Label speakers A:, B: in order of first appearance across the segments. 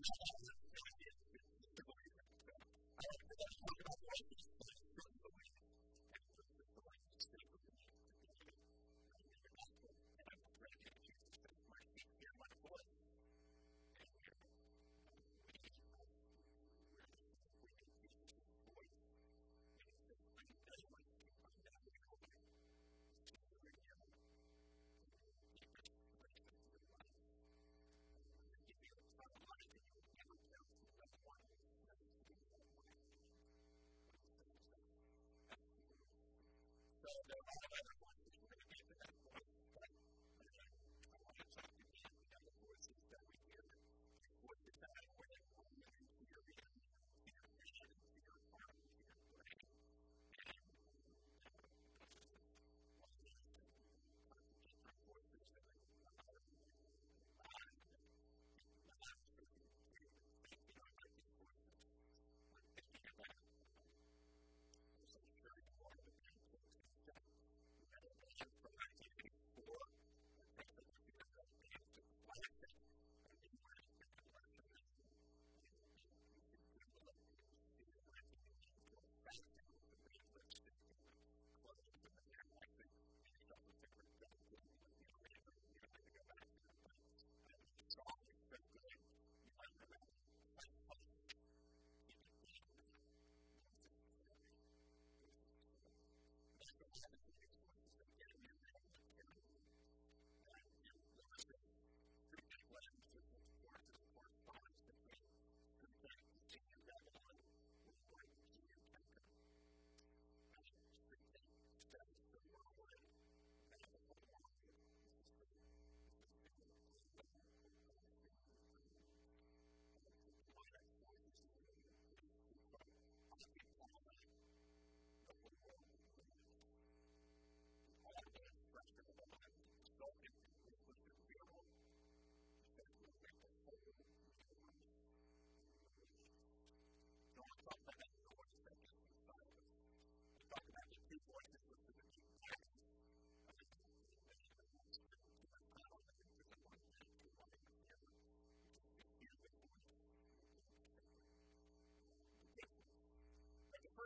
A: And I have no idea if it's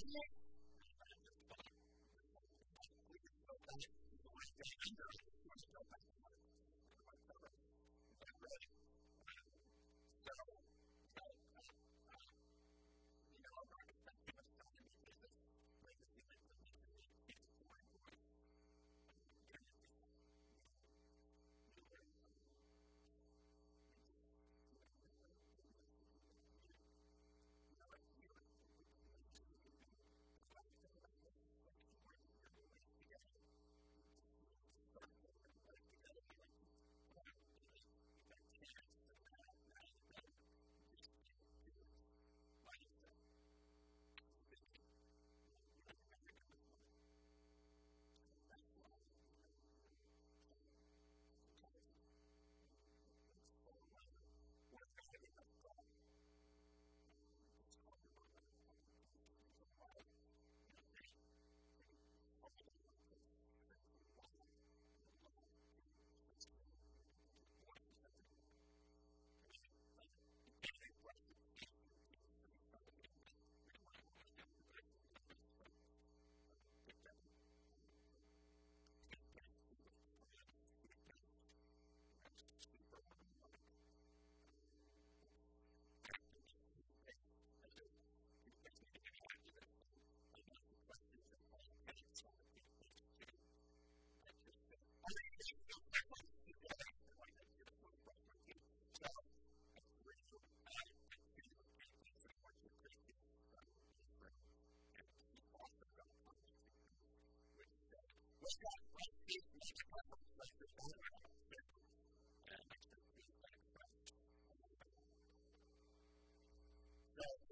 A: Thank you.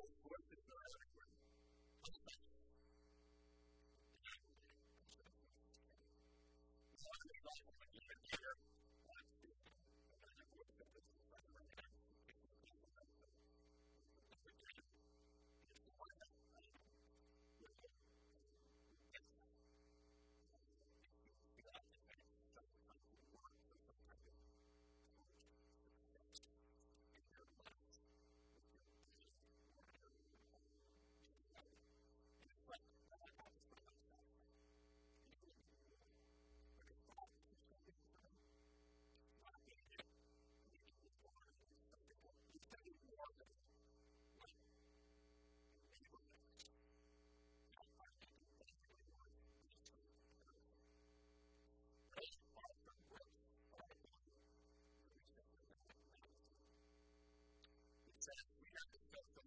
A: These horses go that we have discussed them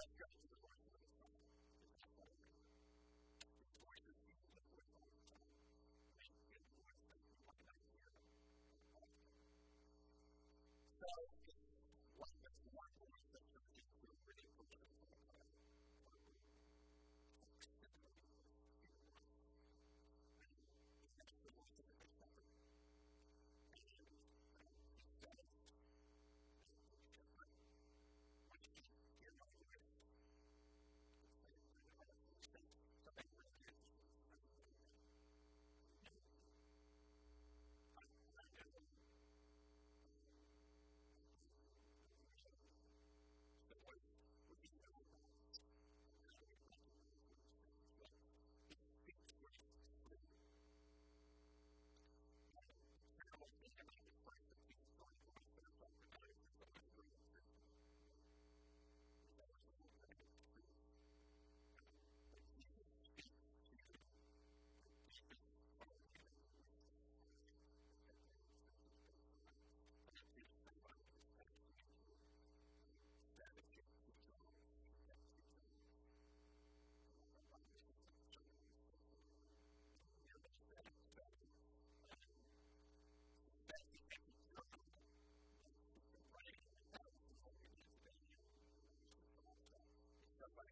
A: let go my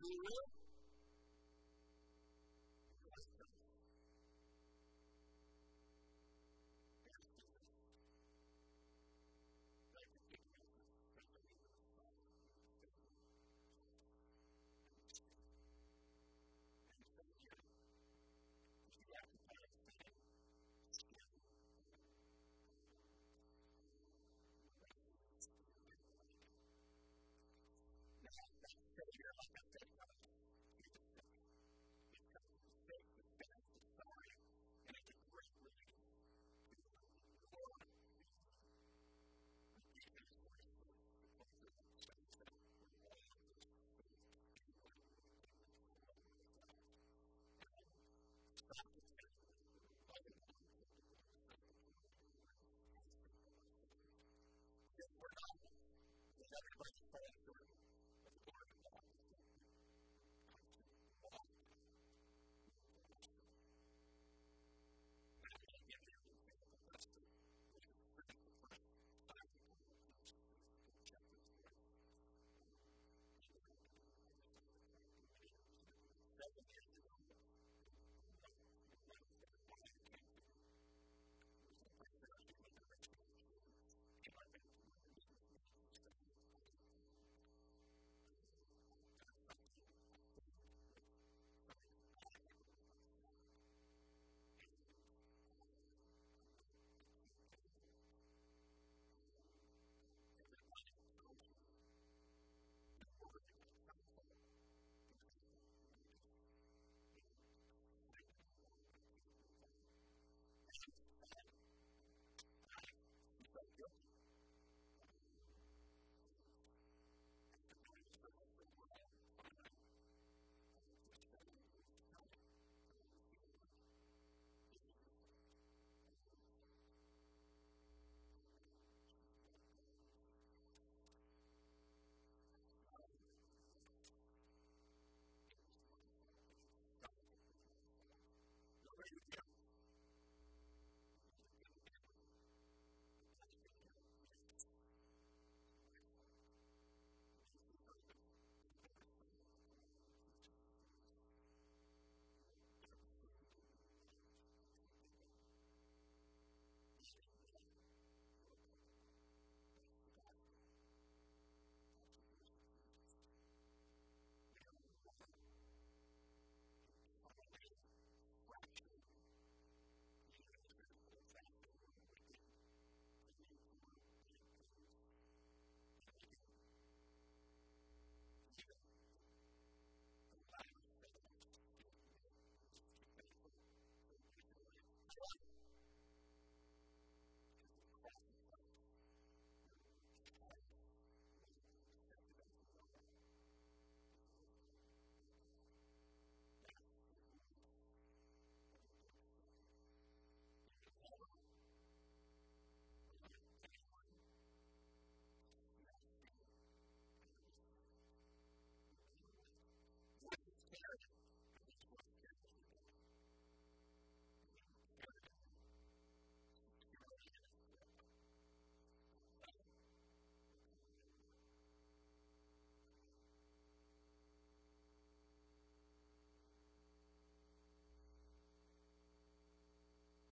A: Thank you another